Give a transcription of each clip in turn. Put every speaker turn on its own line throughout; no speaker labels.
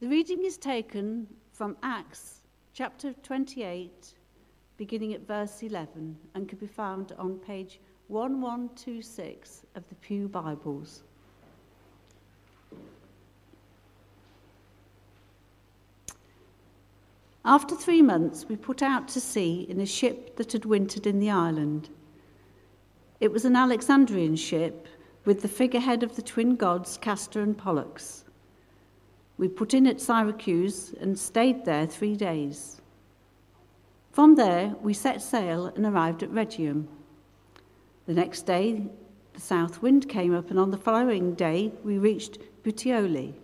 The reading is taken from Acts chapter 28, beginning at verse 11, and can be found on page 1126 of the Pew Bibles. After three months, we put out to sea in a ship that had wintered in the island. It was an Alexandrian ship with the figurehead of the twin gods Castor and Pollux. We put in at Syracuse and stayed there three days. From there, we set sail and arrived at Rhegium. The next day, the south wind came up, and on the following day, we reached Puteoli.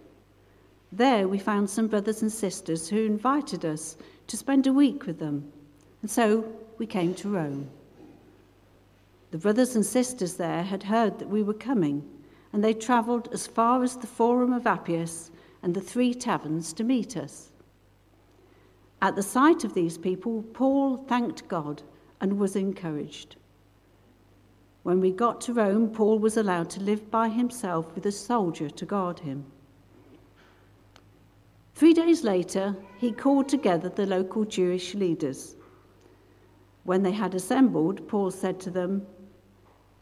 There we found some brothers and sisters who invited us to spend a week with them, and so we came to Rome. The brothers and sisters there had heard that we were coming, and they travelled as far as the Forum of Appius and the three taverns to meet us. At the sight of these people, Paul thanked God and was encouraged. When we got to Rome, Paul was allowed to live by himself with a soldier to guard him. Three days later, he called together the local Jewish leaders. When they had assembled, Paul said to them,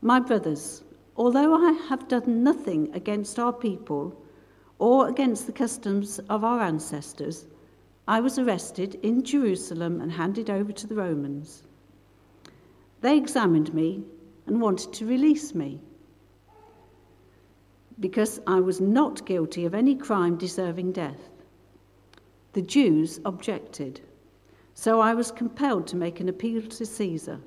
My brothers, although I have done nothing against our people or against the customs of our ancestors, I was arrested in Jerusalem and handed over to the Romans. They examined me and wanted to release me because I was not guilty of any crime deserving death. The Jews objected, so I was compelled to make an appeal to Caesar.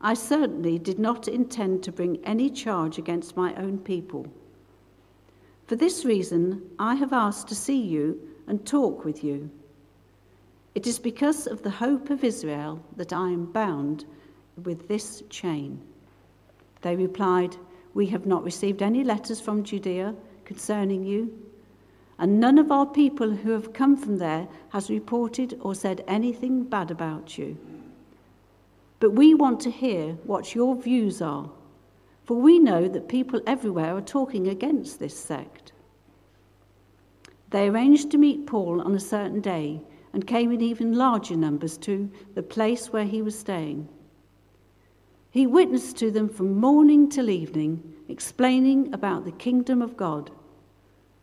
I certainly did not intend to bring any charge against my own people. For this reason, I have asked to see you and talk with you. It is because of the hope of Israel that I am bound with this chain. They replied, We have not received any letters from Judea concerning you and none of our people who have come from there has reported or said anything bad about you. But we want to hear what your views are, for we know that people everywhere are talking against this sect. They arranged to meet Paul on a certain day and came in even larger numbers to the place where he was staying. He witnessed to them from morning till evening, explaining about the kingdom of God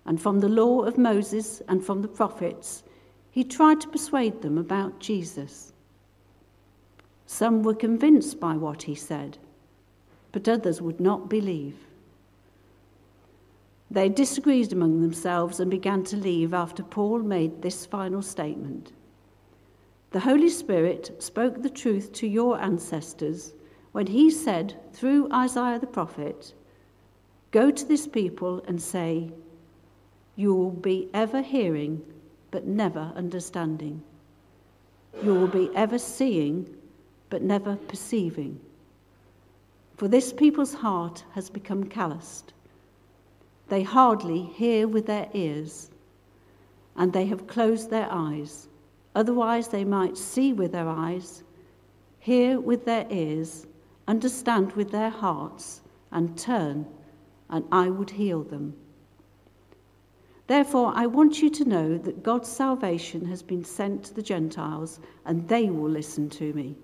and from the law of Moses and from the prophets, he tried to persuade them about Jesus. Some were convinced by what he said, but others would not believe. They disagreed among themselves and began to leave after Paul made this final statement. The Holy Spirit spoke the truth to your ancestors when he said through Isaiah the prophet, Go to this people and say, you will be ever hearing, but never understanding. You will be ever seeing, but never perceiving. For this people's heart has become calloused. They hardly hear with their ears, and they have closed their eyes. Otherwise, they might see with their eyes, hear with their ears, understand with their hearts, and turn, and I would heal them. Therefore, I want you to know that God's salvation has been sent to the Gentiles, and they will listen to me.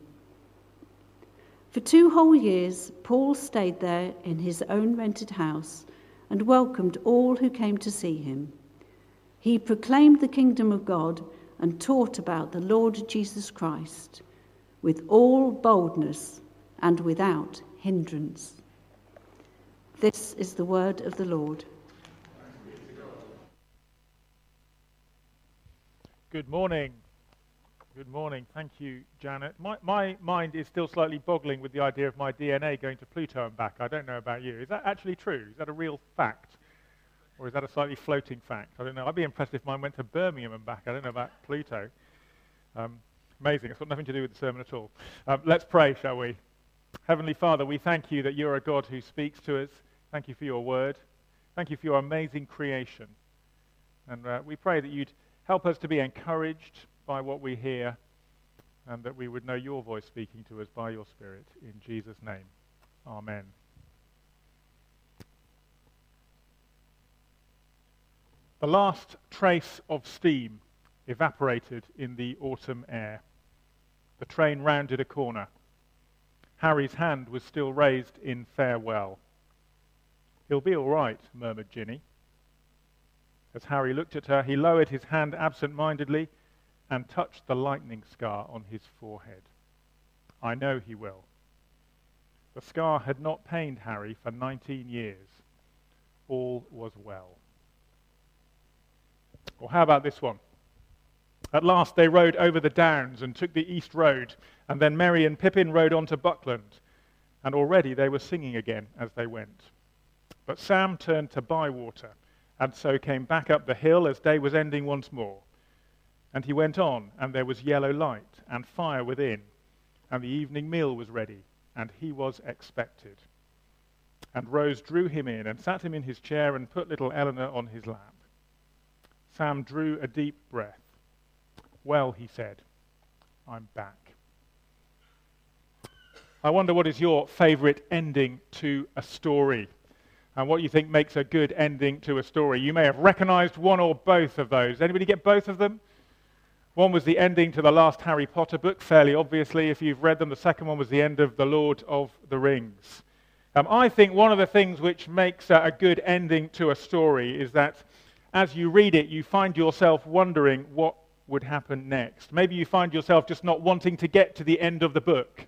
For two whole years, Paul stayed there in his own rented house and welcomed all who came to see him. He proclaimed the kingdom of God and taught about the Lord Jesus Christ with all boldness and without hindrance. This is the word of the Lord.
Good morning. Good morning. Thank you, Janet. My, my mind is still slightly boggling with the idea of my DNA going to Pluto and back. I don't know about you. Is that actually true? Is that a real fact? Or is that a slightly floating fact? I don't know. I'd be impressed if mine went to Birmingham and back. I don't know about Pluto. Um, amazing. It's got nothing to do with the sermon at all. Um, let's pray, shall we? Heavenly Father, we thank you that you're a God who speaks to us. Thank you for your word. Thank you for your amazing creation. And uh, we pray that you'd Help us to be encouraged by what we hear and that we would know your voice speaking to us by your Spirit. In Jesus' name. Amen. The last trace of steam evaporated in the autumn air. The train rounded a corner. Harry's hand was still raised in farewell. He'll be all right, murmured Ginny. As Harry looked at her, he lowered his hand absent-mindedly and touched the lightning scar on his forehead. I know he will. The scar had not pained Harry for 19 years. All was well. Or how about this one? At last they rode over the downs and took the east road, and then Merry and Pippin rode on to Buckland, and already they were singing again as they went. But Sam turned to Bywater, and so came back up the hill as day was ending once more. And he went on, and there was yellow light and fire within, and the evening meal was ready, and he was expected. And Rose drew him in and sat him in his chair and put little Eleanor on his lap. Sam drew a deep breath. Well, he said, I'm back. I wonder what is your favorite ending to a story and what you think makes a good ending to a story. You may have recognized one or both of those. Anybody get both of them? One was the ending to the last Harry Potter book, fairly obviously, if you've read them. The second one was the end of The Lord of the Rings. Um, I think one of the things which makes a good ending to a story is that as you read it, you find yourself wondering what would happen next. Maybe you find yourself just not wanting to get to the end of the book.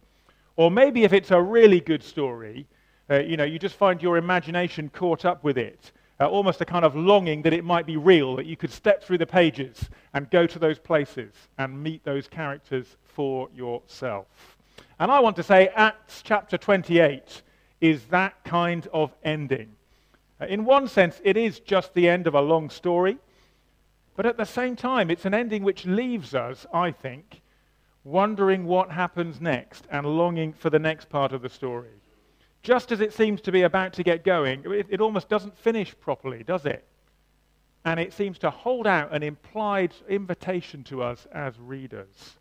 Or maybe if it's a really good story, uh, you know, you just find your imagination caught up with it uh, almost a kind of longing that it might be real, that you could step through the pages and go to those places and meet those characters for yourself. And I want to say Acts chapter 28 is that kind of ending. Uh, in one sense, it is just the end of a long story, but at the same time, it's an ending which leaves us, I think, wondering what happens next and longing for the next part of the story just as it seems to be about to get going, it, it, almost doesn't finish properly, does it? And it seems to hold out an implied invitation to us as readers.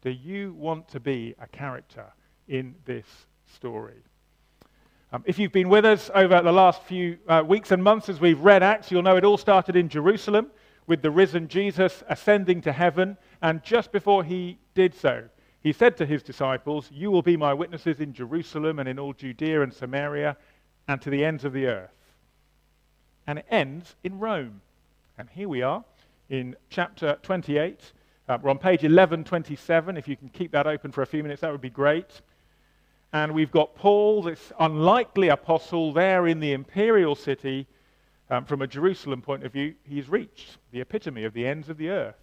Do you want to be a character in this story? Um, if you've been with us over the last few uh, weeks and months as we've read Acts, you'll know it all started in Jerusalem with the risen Jesus ascending to heaven. And just before he did so, he said to his disciples, You will be my witnesses in Jerusalem and in all Judea and Samaria and to the ends of the earth. And it ends in Rome. And here we are in chapter 28. Uh, we're on page 1127. If you can keep that open for a few minutes, that would be great. And we've got Paul, this unlikely apostle, there in the imperial city. Um, from a Jerusalem point of view, he's reached the epitome of the ends of the earth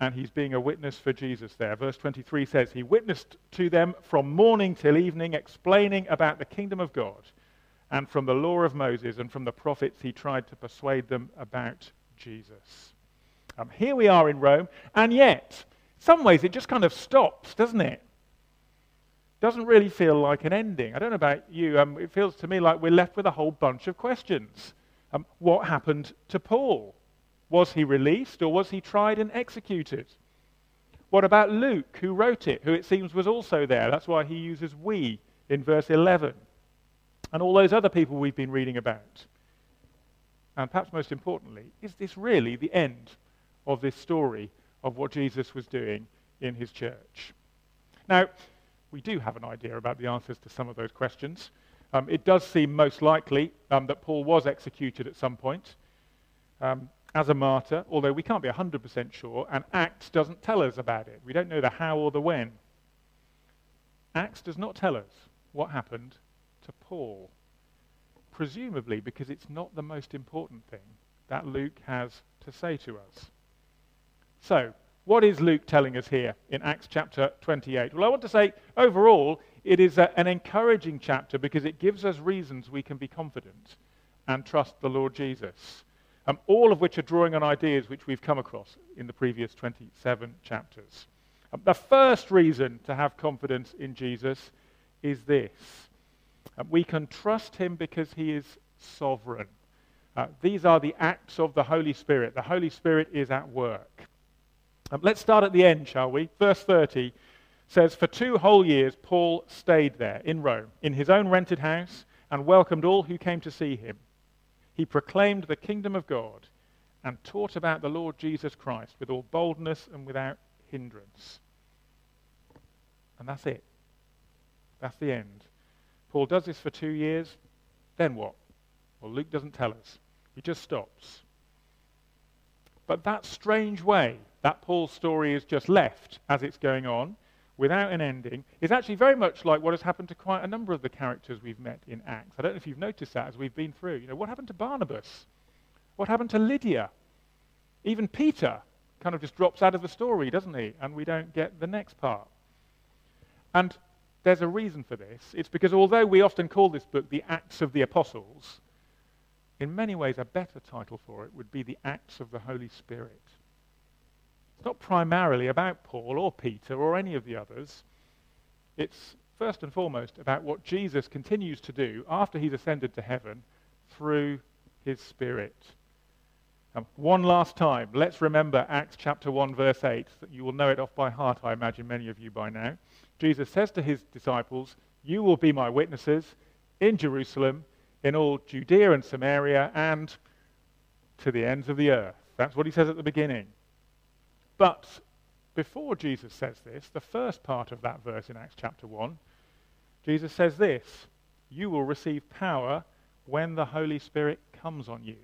and he's being a witness for Jesus there. Verse 23 says, He witnessed to them from morning till evening, explaining about the kingdom of God. And from the law of Moses and from the prophets, he tried to persuade them about Jesus. Um, here we are in Rome, and yet, in some ways, it just kind of stops, doesn't it? Doesn't really feel like an ending. I don't know about you. Um, it feels to me like we're left with a whole bunch of questions. Um, what happened to Paul? Was he released or was he tried and executed? What about Luke, who wrote it, who it seems was also there? That's why he uses we in verse 11. And all those other people we've been reading about. And perhaps most importantly, is this really the end of this story of what Jesus was doing in his church? Now, we do have an idea about the answers to some of those questions. Um, it does seem most likely um, that Paul was executed at some point. Um, as a martyr, although we can't be 100% sure, and Acts doesn't tell us about it. We don't know the how or the when. Acts does not tell us what happened to Paul, presumably because it's not the most important thing that Luke has to say to us. So, what is Luke telling us here in Acts chapter 28? Well, I want to say overall, it is a, an encouraging chapter because it gives us reasons we can be confident and trust the Lord Jesus um, all of which are drawing on ideas which we've come across in the previous 27 chapters. Um, the first reason to have confidence in Jesus is this um, we can trust him because he is sovereign. Uh, these are the acts of the Holy Spirit. The Holy Spirit is at work. Um, let's start at the end, shall we? Verse 30 says, For two whole years, Paul stayed there in Rome, in his own rented house, and welcomed all who came to see him he proclaimed the kingdom of God and taught about the Lord Jesus Christ with all boldness and without hindrance. And that's it. That's the end. Paul does this for two years. Then what? Well, Luke doesn't tell us. He just stops. But that strange way that Paul's story is just left as it's going on, without an ending, is actually very much like what has happened to quite a number of the characters we've met in Acts. I don't know if you've noticed that as we've been through. You know, what happened to Barnabas? What happened to Lydia? Even Peter kind of just drops out of the story, doesn't he? And we don't get the next part. And there's a reason for this. It's because although we often call this book the Acts of the Apostles, in many ways a better title for it would be the Acts of the Holy Spirit. It's not primarily about Paul or Peter or any of the others. It's first and foremost about what Jesus continues to do after he's ascended to heaven through his Spirit. Um, one last time, let's remember Acts chapter 1, verse 8. You will know it off by heart, I imagine, many of you by now. Jesus says to his disciples, You will be my witnesses in Jerusalem, in all Judea and Samaria, and to the ends of the earth. That's what he says at the beginning. But before Jesus says this, the first part of that verse in Acts chapter 1, Jesus says this You will receive power when the Holy Spirit comes on you,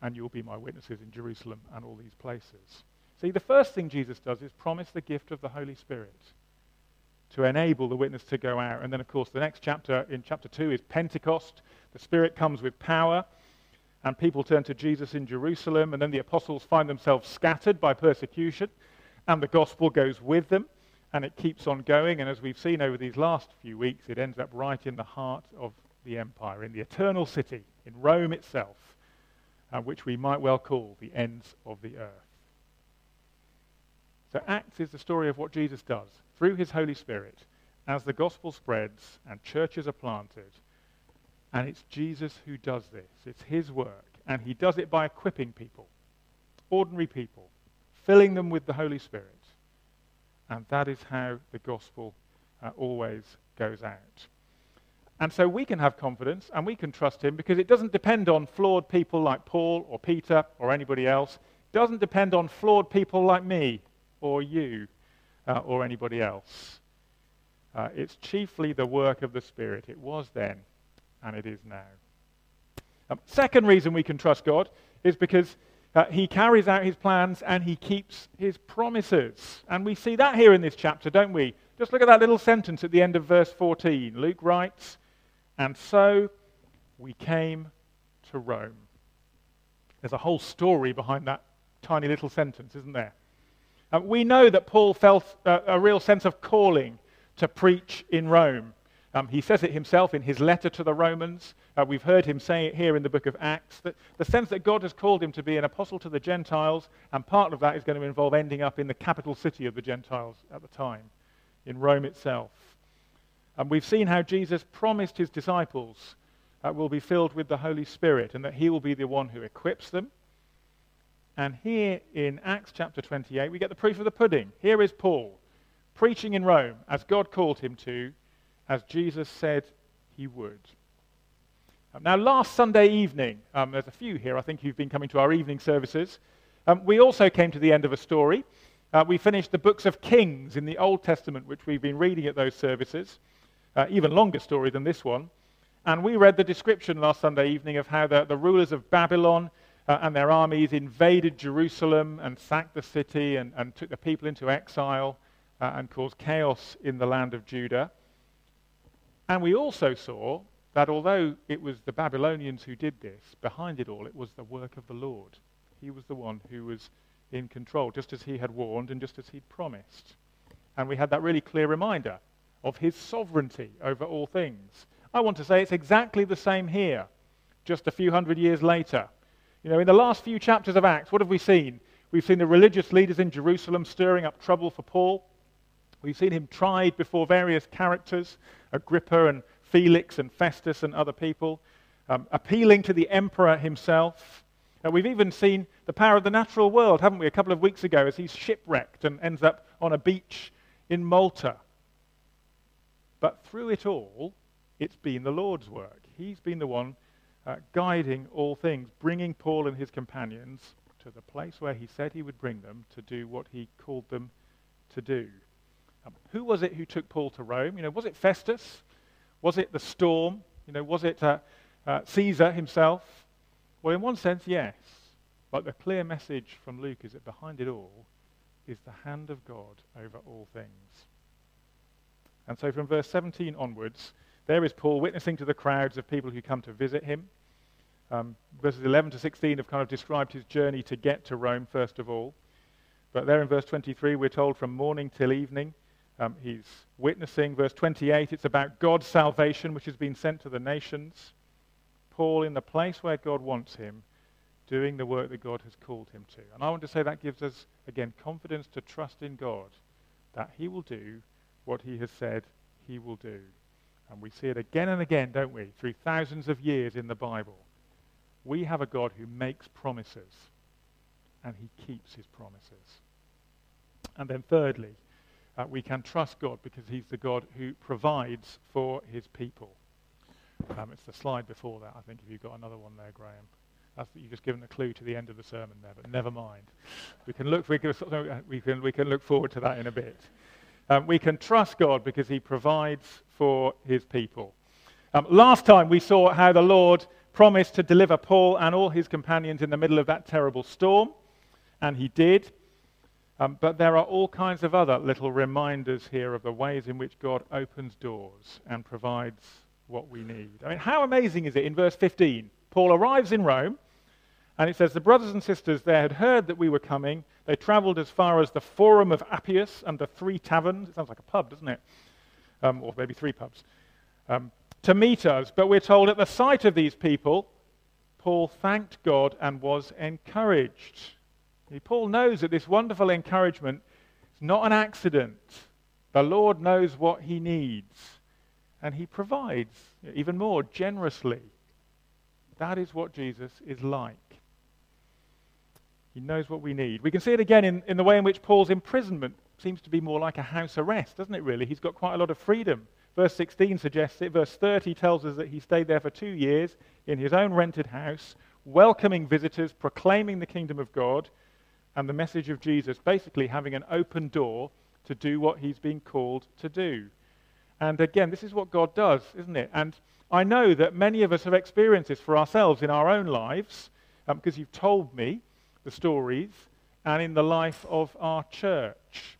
and you'll be my witnesses in Jerusalem and all these places. See, the first thing Jesus does is promise the gift of the Holy Spirit to enable the witness to go out. And then, of course, the next chapter, in chapter 2, is Pentecost. The Spirit comes with power and people turn to Jesus in Jerusalem, and then the apostles find themselves scattered by persecution, and the gospel goes with them, and it keeps on going. And as we've seen over these last few weeks, it ends up right in the heart of the empire, in the eternal city, in Rome itself, uh, which we might well call the ends of the earth. So, Acts is the story of what Jesus does through his Holy Spirit as the gospel spreads and churches are planted and it's Jesus who does this. It's his work. And he does it by equipping people, ordinary people, filling them with the Holy Spirit. And that is how the gospel uh, always goes out. And so we can have confidence and we can trust him because it doesn't depend on flawed people like Paul or Peter or anybody else. It doesn't depend on flawed people like me or you uh, or anybody else. Uh, it's chiefly the work of the Spirit. It was then and it is now. Um, second reason we can trust God is because uh, he carries out his plans and he keeps his promises. And we see that here in this chapter, don't we? Just look at that little sentence at the end of verse 14. Luke writes, And so we came to Rome. There's a whole story behind that tiny little sentence, isn't there? Uh, we know that Paul felt uh, a real sense of calling to preach in Rome. Um, he says it himself in his letter to the Romans. Uh, we've heard him say it here in the book of Acts. That the sense that God has called him to be an apostle to the Gentiles, and part of that is going to involve ending up in the capital city of the Gentiles at the time, in Rome itself. And we've seen how Jesus promised his disciples uh, will be filled with the Holy Spirit and that he will be the one who equips them. And here in Acts chapter 28, we get the proof of the pudding. Here is Paul preaching in Rome as God called him to as Jesus said he would. Um, now, last Sunday evening, um, there's a few here, I think, who've been coming to our evening services. Um, we also came to the end of a story. Uh, we finished the books of Kings in the Old Testament, which we've been reading at those services. Uh, even longer story than this one. And we read the description last Sunday evening of how the, the rulers of Babylon uh, and their armies invaded Jerusalem and sacked the city and, and took the people into exile uh, and caused chaos in the land of Judah. And we also saw that although it was the Babylonians who did this, behind it all, it was the work of the Lord. He was the one who was in control, just as he had warned and just as he'd promised. And we had that really clear reminder of his sovereignty over all things. I want to say it's exactly the same here, just a few hundred years later. You know, in the last few chapters of Acts, what have we seen? We've seen the religious leaders in Jerusalem stirring up trouble for Paul. We've seen him tried before various characters, Agrippa and Felix and Festus and other people, um, appealing to the emperor himself. Uh, we've even seen the power of the natural world, haven't we, a couple of weeks ago as he's shipwrecked and ends up on a beach in Malta. But through it all, it's been the Lord's work. He's been the one uh, guiding all things, bringing Paul and his companions to the place where he said he would bring them to do what he called them to do. Who was it who took Paul to Rome? You know, was it Festus? Was it the storm? You know, was it uh, uh, Caesar himself? Well, in one sense, yes. But the clear message from Luke is that behind it all is the hand of God over all things. And so from verse 17 onwards, there is Paul witnessing to the crowds of people who come to visit him. Um, verses 11 to 16 have kind of described his journey to get to Rome, first of all. But there in verse 23, we're told from morning till evening, um, he's witnessing. Verse 28, it's about God's salvation, which has been sent to the nations. Paul, in the place where God wants him, doing the work that God has called him to. And I want to say that gives us, again, confidence to trust in God that he will do what he has said he will do. And we see it again and again, don't we, through thousands of years in the Bible. We have a God who makes promises, and he keeps his promises. And then thirdly, uh, we can trust God because he's the God who provides for his people. Um, it's the slide before that, I think, if you've got another one there, Graham. That's, you've just given a clue to the end of the sermon there, but never mind. We can look, we can, we can, we can look forward to that in a bit. Um, we can trust God because he provides for his people. Um, last time we saw how the Lord promised to deliver Paul and all his companions in the middle of that terrible storm, and he did. Um, but there are all kinds of other little reminders here of the ways in which God opens doors and provides what we need. I mean, how amazing is it in verse 15? Paul arrives in Rome, and it says, The brothers and sisters there had heard that we were coming. They traveled as far as the Forum of Appius and the Three Taverns. It sounds like a pub, doesn't it? Um, or maybe three pubs. Um, to meet us. But we're told at the sight of these people, Paul thanked God and was encouraged. Paul knows that this wonderful encouragement is not an accident. The Lord knows what he needs, and he provides even more generously. That is what Jesus is like. He knows what we need. We can see it again in, in the way in which Paul's imprisonment seems to be more like a house arrest, doesn't it, really? He's got quite a lot of freedom. Verse 16 suggests it. Verse 30 tells us that he stayed there for two years in his own rented house, welcoming visitors, proclaiming the kingdom of God and the message of Jesus, basically having an open door to do what he's been called to do. And again, this is what God does, isn't it? And I know that many of us have experienced this for ourselves in our own lives, um, because you've told me the stories, and in the life of our church.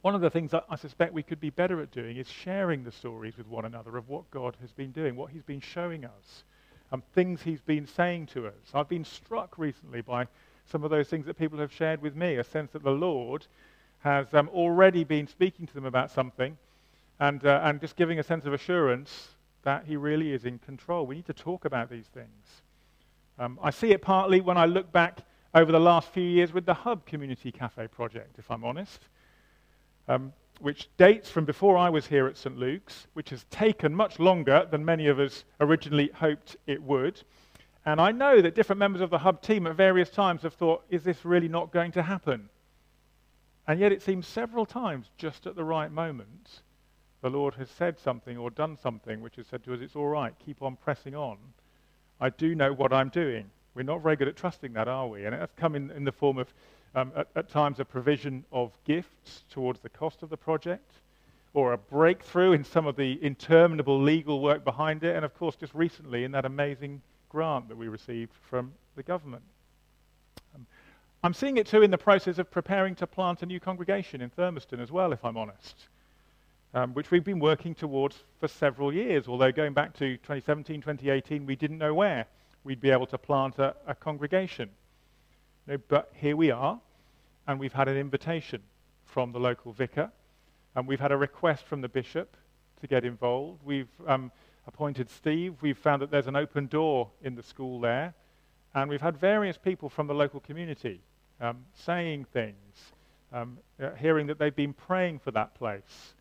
One of the things that I suspect we could be better at doing is sharing the stories with one another of what God has been doing, what He's been showing us, um, things He's been saying to us. I've been struck recently by some of those things that people have shared with me, a sense that the Lord has um, already been speaking to them about something and, uh, and just giving a sense of assurance that He really is in control. We need to talk about these things. Um, I see it partly when I look back over the last few years with the Hub Community Cafe project, if I'm honest, um, which dates from before I was here at St. Luke's, which has taken much longer than many of us originally hoped it would. And I know that different members of the Hub team at various times have thought, is this really not going to happen? And yet it seems several times, just at the right moment, the Lord has said something or done something which has said to us, it's all right, keep on pressing on. I do know what I'm doing. We're not very good at trusting that, are we? And it's come in, in the form of, um, at, at times, a provision of gifts towards the cost of the project, or a breakthrough in some of the interminable legal work behind it, and of course, just recently in that amazing grant that we received from the government. Um, I'm seeing it too in the process of preparing to plant a new congregation in Thurmaston as well, if I'm honest, um, which we've been working towards for several years, although going back to 2017, 2018, we didn't know where we'd be able to plant a, a congregation. You know, but here we are, and we've had an invitation from the local vicar, and we've had a request from the bishop to get involved. We've um, appointed Steve. We've found that there's an open door in the school there, and we've had various people from the local community um, saying things, um, uh, hearing that they've been praying for that place.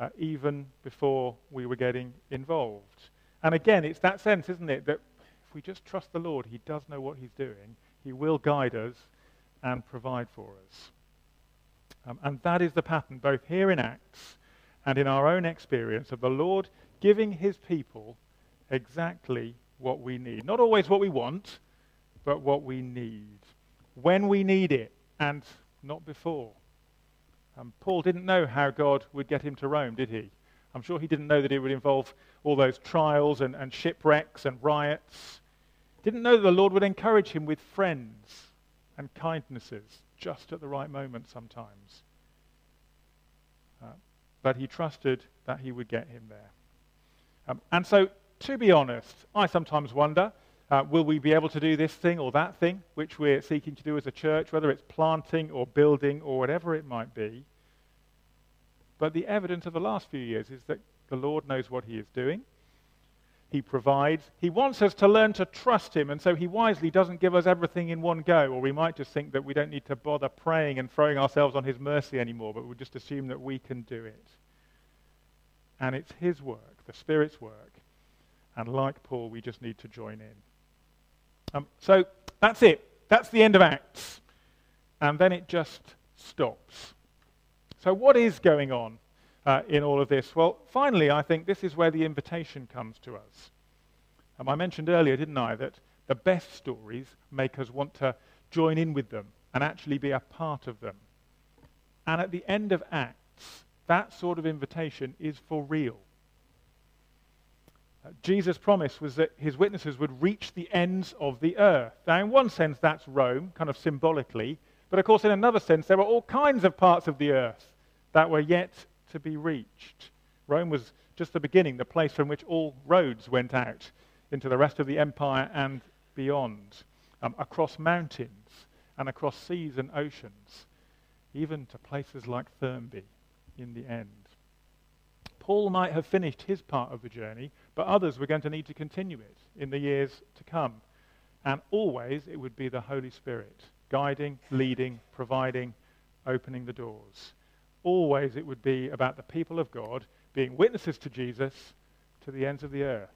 Uh, even before we were getting involved. And again, it's that sense, isn't it, that if we just trust the Lord, He does know what He's doing. He will guide us and provide for us. Um, and that is the pattern, both here in Acts and in our own experience, of the Lord giving His people exactly what we need. Not always what we want, but what we need. When we need it, and not before. Um, Paul didn't know how God would get him to Rome, did he? I'm sure he didn't know that it would involve all those trials and, and shipwrecks and riots. Didn't know that the Lord would encourage him with friends and kindnesses just at the right moment sometimes. Uh, but he trusted that he would get him there. Um, and so, to be honest, I sometimes wonder uh, will we be able to do this thing or that thing, which we're seeking to do as a church, whether it's planting or building or whatever it might be? But the evidence of the last few years is that the Lord knows what he is doing. He provides. He wants us to learn to trust him, and so he wisely doesn't give us everything in one go, or we might just think that we don't need to bother praying and throwing ourselves on his mercy anymore, but we just assume that we can do it. And it's his work, the Spirit's work. And like Paul, we just need to join in. Um, so that's it. That's the end of Acts. And then it just stops. So, what is going on uh, in all of this? Well, finally, I think this is where the invitation comes to us. Um, I mentioned earlier, didn't I, that the best stories make us want to join in with them and actually be a part of them. And at the end of Acts, that sort of invitation is for real. Jesus' promise was that his witnesses would reach the ends of the earth. Now, in one sense, that's Rome, kind of symbolically. But of course, in another sense, there were all kinds of parts of the earth that were yet to be reached. Rome was just the beginning, the place from which all roads went out into the rest of the empire and beyond, um, across mountains and across seas and oceans, even to places like Thurnby in the end. Paul might have finished his part of the journey, but others were going to need to continue it in the years to come. And always it would be the Holy Spirit guiding, leading, providing, opening the doors. Always it would be about the people of God being witnesses to Jesus to the ends of the earth.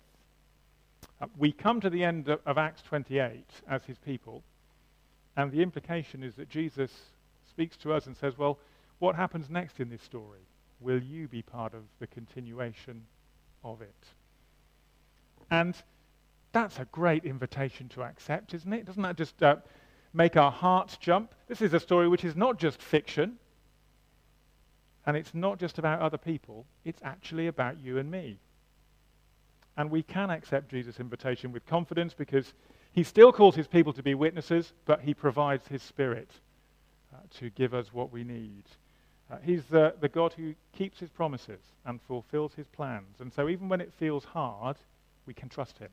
Uh, we come to the end of, of Acts 28 as his people, and the implication is that Jesus speaks to us and says, Well, what happens next in this story? Will you be part of the continuation of it? And that's a great invitation to accept, isn't it? Doesn't that just uh, make our hearts jump. This is a story which is not just fiction, and it's not just about other people, it's actually about you and me. And we can accept Jesus' invitation with confidence because he still calls his people to be witnesses, but he provides his spirit uh, to give us what we need. Uh, he's the, the God who keeps his promises and fulfills his plans. And so even when it feels hard, we can trust him.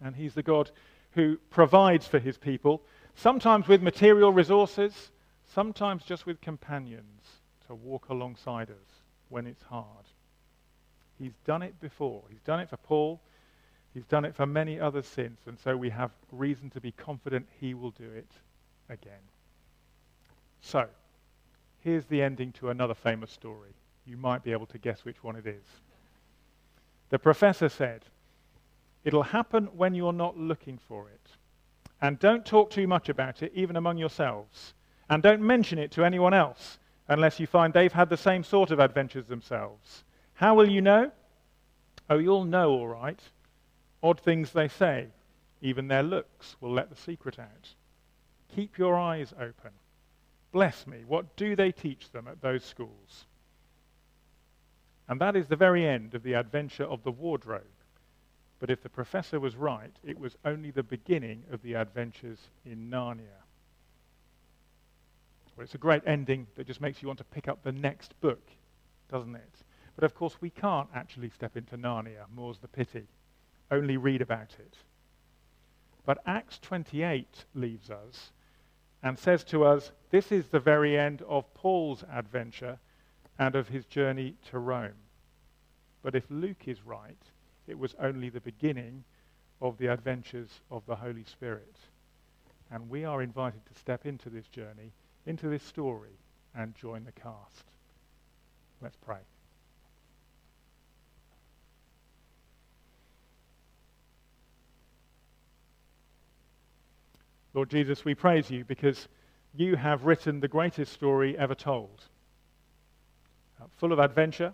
And he's the God who provides for his people, sometimes with material resources, sometimes just with companions to walk alongside us when it's hard. He's done it before. He's done it for Paul. He's done it for many others since. And so we have reason to be confident he will do it again. So, here's the ending to another famous story. You might be able to guess which one it is. The professor said, It'll happen when you're not looking for it. And don't talk too much about it, even among yourselves. And don't mention it to anyone else unless you find they've had the same sort of adventures themselves. How will you know? Oh, you'll know, all right. Odd things they say, even their looks will let the secret out. Keep your eyes open. Bless me, what do they teach them at those schools? And that is the very end of the adventure of the wardrobe. But if the professor was right, it was only the beginning of the adventures in Narnia. Well, it's a great ending that just makes you want to pick up the next book, doesn't it? But of course, we can't actually step into Narnia, more's the pity. Only read about it. But Acts 28 leaves us and says to us, this is the very end of Paul's adventure and of his journey to Rome. But if Luke is right, it was only the beginning of the adventures of the Holy Spirit. And we are invited to step into this journey, into this story, and join the cast. Let's pray. Lord Jesus, we praise you because you have written the greatest story ever told. Uh, full of adventure,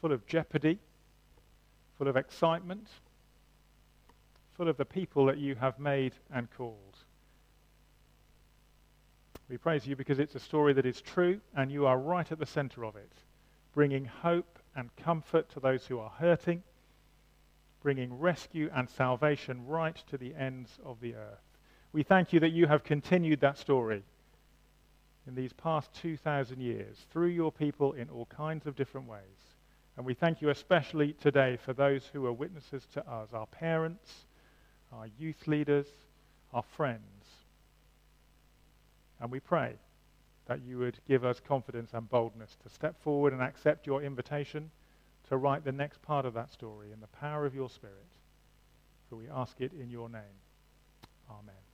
full of jeopardy, full of excitement, full of the people that you have made and called. We praise you because it's a story that is true and you are right at the center of it, bringing hope and comfort to those who are hurting, bringing rescue and salvation right to the ends of the earth. We thank you that you have continued that story in these past 2,000 years through your people in all kinds of different ways. And we thank you especially today for those who are witnesses to us, our parents, our youth leaders, our friends. And we pray that you would give us confidence and boldness to step forward and accept your invitation to write the next part of that story in the power of your Spirit. For we ask it in your name. Amen.